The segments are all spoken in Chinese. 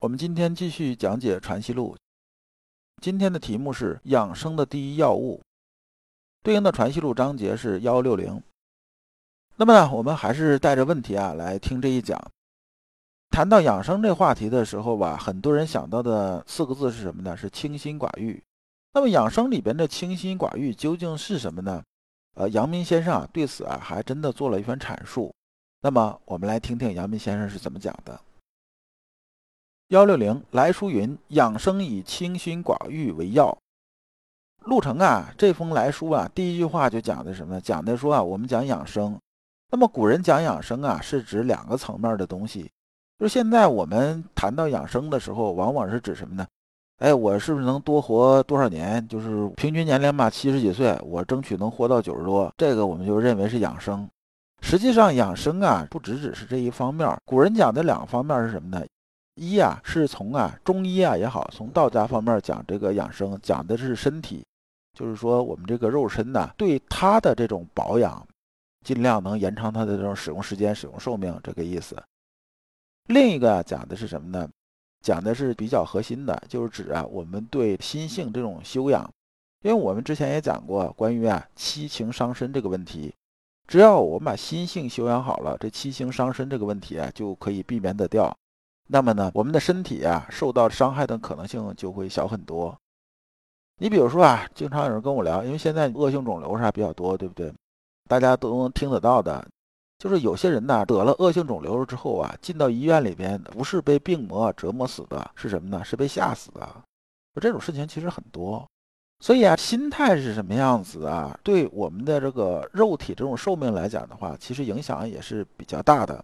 我们今天继续讲解《传习录》，今天的题目是养生的第一要务，对应的《传习录》章节是幺六零。那么呢，我们还是带着问题啊来听这一讲。谈到养生这话题的时候吧，很多人想到的四个字是什么呢？是清心寡欲。那么养生里边的清心寡欲究竟是什么呢？呃，阳明先生啊对此啊还真的做了一番阐述。那么我们来听听阳明先生是怎么讲的。幺六零来书云：养生以清心寡欲为要。陆程啊，这封来书啊，第一句话就讲的什么？讲的说啊，我们讲养生。那么古人讲养生啊，是指两个层面的东西。就现在我们谈到养生的时候，往往是指什么呢？哎，我是不是能多活多少年？就是平均年龄吧，七十几岁，我争取能活到九十多，这个我们就认为是养生。实际上养生啊，不只只是这一方面。古人讲的两个方面是什么呢？一啊，是从啊中医啊也好，从道家方面讲这个养生，讲的是身体，就是说我们这个肉身呢，对它的这种保养，尽量能延长它的这种使用时间、使用寿命，这个意思。另一个讲的是什么呢？讲的是比较核心的，就是指啊我们对心性这种修养，因为我们之前也讲过关于啊七情伤身这个问题，只要我们把心性修养好了，这七情伤身这个问题啊就可以避免得掉。那么呢，我们的身体啊受到伤害的可能性就会小很多。你比如说啊，经常有人跟我聊，因为现在恶性肿瘤啥比较多，对不对？大家都能听得到的，就是有些人呢得了恶性肿瘤之后啊，进到医院里边，不是被病魔折磨死的，是什么呢？是被吓死的。这种事情其实很多。所以啊，心态是什么样子啊，对我们的这个肉体这种寿命来讲的话，其实影响也是比较大的。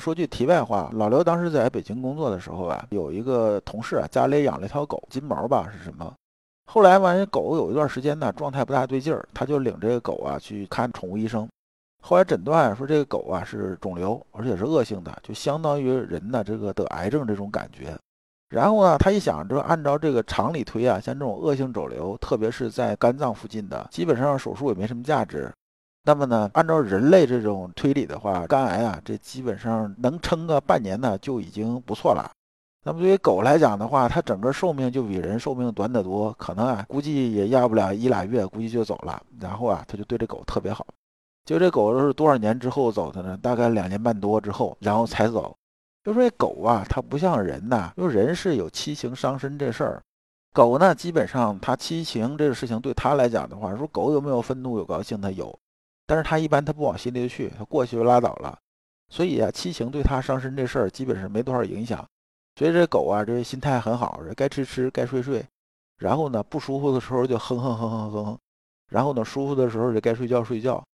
说句题外话，老刘当时在北京工作的时候啊，有一个同事啊，家里养了一条狗，金毛吧是什么？后来完，狗有一段时间呢，状态不大对劲儿，他就领这个狗啊去看宠物医生。后来诊断说这个狗啊是肿瘤，而且是恶性的，就相当于人呢这个得癌症这种感觉。然后呢，他一想，这按照这个常理推啊，像这种恶性肿瘤，特别是在肝脏附近的，基本上手术也没什么价值。那么呢，按照人类这种推理的话，肝癌啊，这基本上能撑个半年呢，就已经不错了。那么对于狗来讲的话，它整个寿命就比人寿命短得多，可能啊，估计也要不了一俩月，估计就走了。然后啊，他就对这狗特别好。就这狗是多少年之后走的呢？大概两年半多之后，然后才走。就说这狗啊，它不像人呐，因为人是有七情伤身这事儿，狗呢，基本上它七情这个事情对它来讲的话，说狗有没有愤怒、有高兴，它有。但是他一般他不往心里去，他过去就拉倒了，所以啊，七情对他伤身这事儿基本上没多少影响。所以这狗啊，这心态很好，该吃吃，该睡睡。然后呢，不舒服的时候就哼哼哼哼哼，然后呢，舒服的时候就该睡觉睡觉。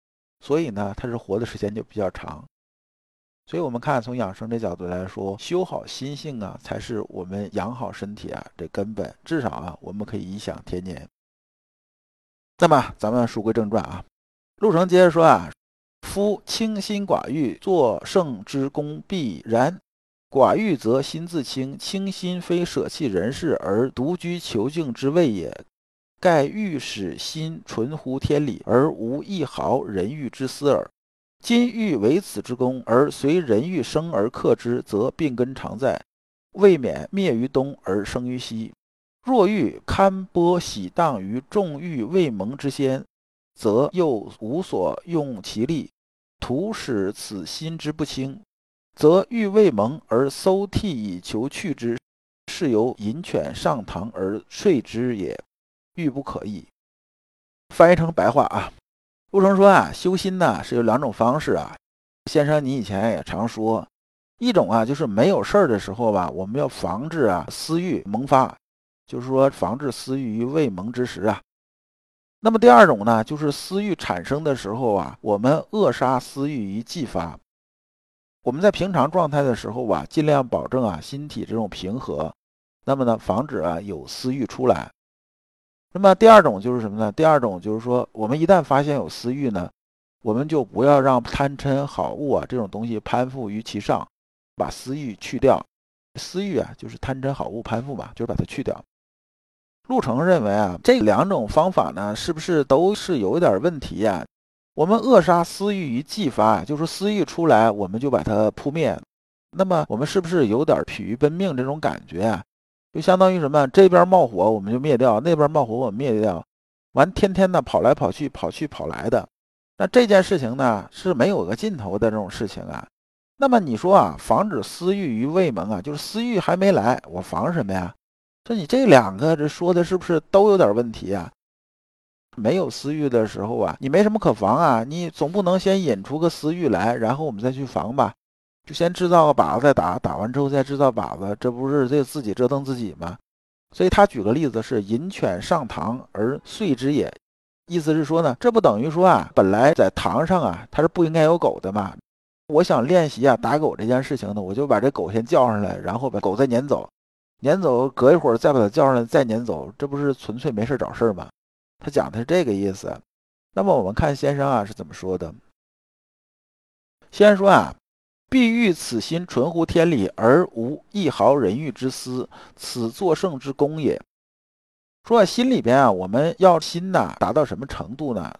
所以呢，它是活的时间就比较长。所以我们看从养生这角度来说，修好心性啊，才是我们养好身体啊这根本。至少啊，我们可以颐享天年。那么咱们书归正传啊。陆程接着说啊，夫清心寡欲，作圣之功必然。寡欲则心自清，清心非舍弃人世而独居求静之谓也。盖欲使心纯乎天理，而无一毫人欲之私耳。今欲为此之功，而随人欲生而克之，则病根常在，未免灭于东而生于西。若欲堪波喜荡于众欲未萌之先。则又无所用其力，徒使此心之不清，则欲未萌而搜涕以求去之，是由引犬上堂而睡之也，欲不可矣。翻译成白话啊，陆成说啊，修心呢是有两种方式啊。先生，你以前也常说，一种啊就是没有事儿的时候吧，我们要防止啊私欲萌发，就是说防止私欲于未萌之时啊。那么第二种呢，就是私欲产生的时候啊，我们扼杀私欲于既发。我们在平常状态的时候吧，尽量保证啊心体这种平和，那么呢，防止啊有私欲出来。那么第二种就是什么呢？第二种就是说，我们一旦发现有私欲呢，我们就不要让贪嗔好恶啊这种东西攀附于其上，把私欲去掉。私欲啊，就是贪嗔好恶攀附嘛，就是把它去掉。陆程认为啊，这两种方法呢，是不是都是有一点问题呀？我们扼杀私欲于既发，就是私欲出来，我们就把它扑灭。那么我们是不是有点疲于奔命这种感觉啊？就相当于什么？这边冒火我们就灭掉，那边冒火我们灭掉，完天天的跑来跑去，跑去跑来的。那这件事情呢，是没有个尽头的这种事情啊。那么你说啊，防止私欲于未萌啊，就是私欲还没来，我防什么呀？说你这两个这说的是不是都有点问题啊？没有私欲的时候啊，你没什么可防啊，你总不能先引出个私欲来，然后我们再去防吧？就先制造个靶子再打，打完之后再制造靶子，这不是这自己折腾自己吗？所以他举个例子是引犬上堂而遂之也，意思是说呢，这不等于说啊，本来在堂上啊，它是不应该有狗的嘛？我想练习啊打狗这件事情呢，我就把这狗先叫上来，然后把狗再撵走。撵走，隔一会儿再把他叫上来，再撵走，这不是纯粹没事找事儿吗？他讲的是这个意思。那么我们看先生啊是怎么说的？先生说啊，必欲此心纯乎天理，而无一毫人欲之私，此作圣之功也。说心里边啊，我们要心呐达到什么程度呢？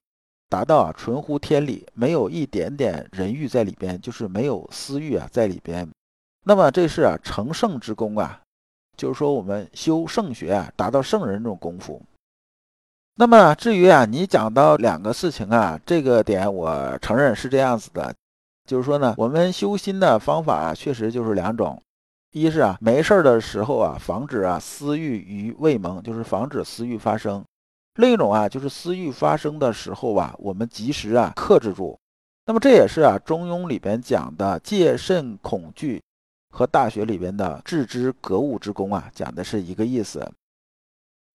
达到啊纯乎天理，没有一点点人欲在里边，就是没有私欲啊在里边。那么这是啊成圣之功啊。就是说，我们修圣学啊，达到圣人这种功夫。那么至于啊，你讲到两个事情啊，这个点我承认是这样子的。就是说呢，我们修心的方法啊，确实就是两种：一是啊，没事儿的时候啊，防止啊私欲于未萌，就是防止私欲发生；另一种啊，就是私欲发生的时候啊，我们及时啊克制住。那么这也是啊，《中庸》里边讲的戒慎恐惧。和大学里边的致知格物之功啊，讲的是一个意思。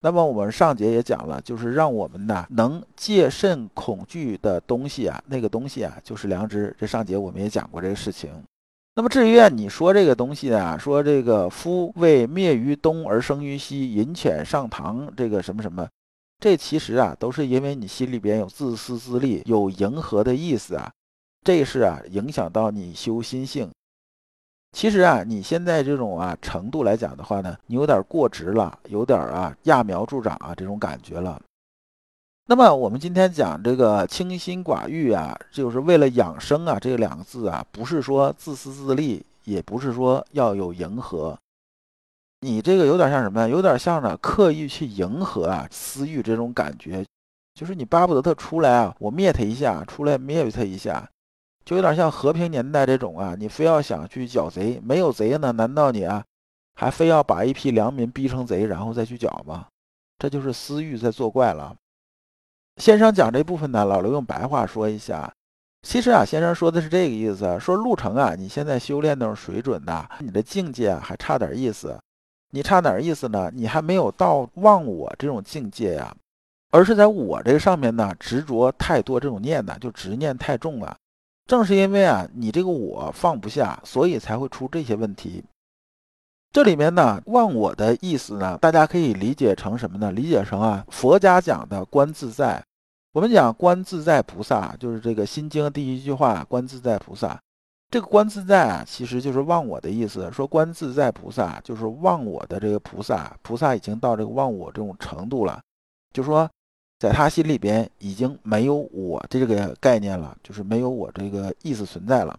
那么我们上节也讲了，就是让我们呢能戒慎恐惧的东西啊，那个东西啊就是良知。这上节我们也讲过这个事情。那么至于啊你说这个东西啊，说这个夫为灭于东而生于西，引犬上堂，这个什么什么，这其实啊都是因为你心里边有自私自利，有迎合的意思啊，这是啊影响到你修心性。其实啊，你现在这种啊程度来讲的话呢，你有点过直了，有点啊揠苗助长啊这种感觉了。那么我们今天讲这个清心寡欲啊，就是为了养生啊，这两个字啊，不是说自私自利，也不是说要有迎合。你这个有点像什么？有点像呢刻意去迎合啊私欲这种感觉，就是你巴不得他出来啊，我灭他一下，出来灭他一下。就有点像和平年代这种啊，你非要想去剿贼，没有贼呢？难道你啊，还非要把一批良民逼成贼，然后再去剿吗？这就是私欲在作怪了。先生讲这部分呢，老刘用白话说一下。其实啊，先生说的是这个意思，说路程啊，你现在修炼那种水准呐，你的境界还差点意思。你差点意思呢？你还没有到忘我这种境界呀，而是在我这上面呢，执着太多这种念呢，就执念太重了。正是因为啊，你这个我放不下，所以才会出这些问题。这里面呢，忘我的意思呢，大家可以理解成什么呢？理解成啊，佛家讲的观自在。我们讲观自在菩萨，就是这个《心经》第一句话，观自在菩萨。这个观自在啊，其实就是忘我的意思。说观自在菩萨，就是忘我的这个菩萨。菩萨已经到这个忘我这种程度了，就说。在他心里边已经没有我这个概念了，就是没有我这个意思存在了。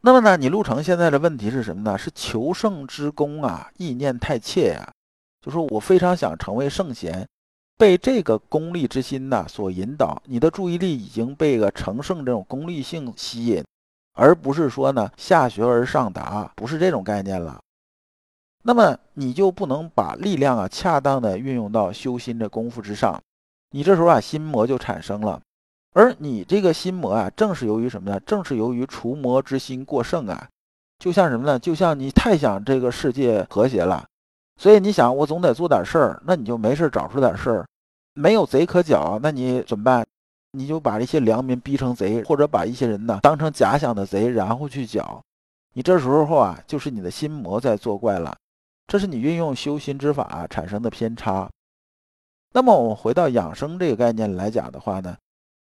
那么呢，你陆程现在的问题是什么呢？是求圣之功啊，意念太切呀。就说我非常想成为圣贤，被这个功利之心呐所引导，你的注意力已经被个成圣这种功利性吸引，而不是说呢下学而上达，不是这种概念了。那么你就不能把力量啊恰当的运用到修心的功夫之上。你这时候啊，心魔就产生了，而你这个心魔啊，正是由于什么呢？正是由于除魔之心过剩啊，就像什么呢？就像你太想这个世界和谐了，所以你想我总得做点事儿，那你就没事找出点事儿，没有贼可剿，那你怎么办？你就把一些良民逼成贼，或者把一些人呢当成假想的贼，然后去剿。你这时候啊，就是你的心魔在作怪了，这是你运用修心之法产生的偏差。那么我们回到养生这个概念来讲的话呢，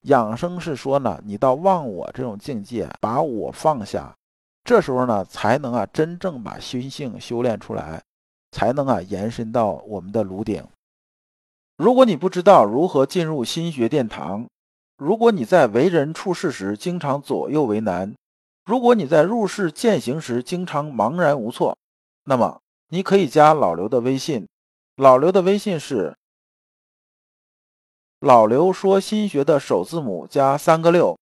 养生是说呢，你到忘我这种境界，把我放下，这时候呢，才能啊真正把心性修炼出来，才能啊延伸到我们的颅顶。如果你不知道如何进入心学殿堂，如果你在为人处事时经常左右为难，如果你在入世践行时经常茫然无措，那么你可以加老刘的微信。老刘的微信是老刘说新学的首字母加三个六。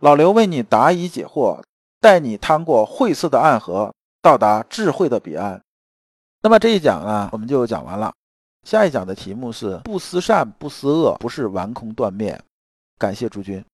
老刘为你答疑解惑，带你趟过晦涩的暗河，到达智慧的彼岸。那么这一讲呢，我们就讲完了。下一讲的题目是不思善，不思恶，不是顽空断灭。感谢诸君。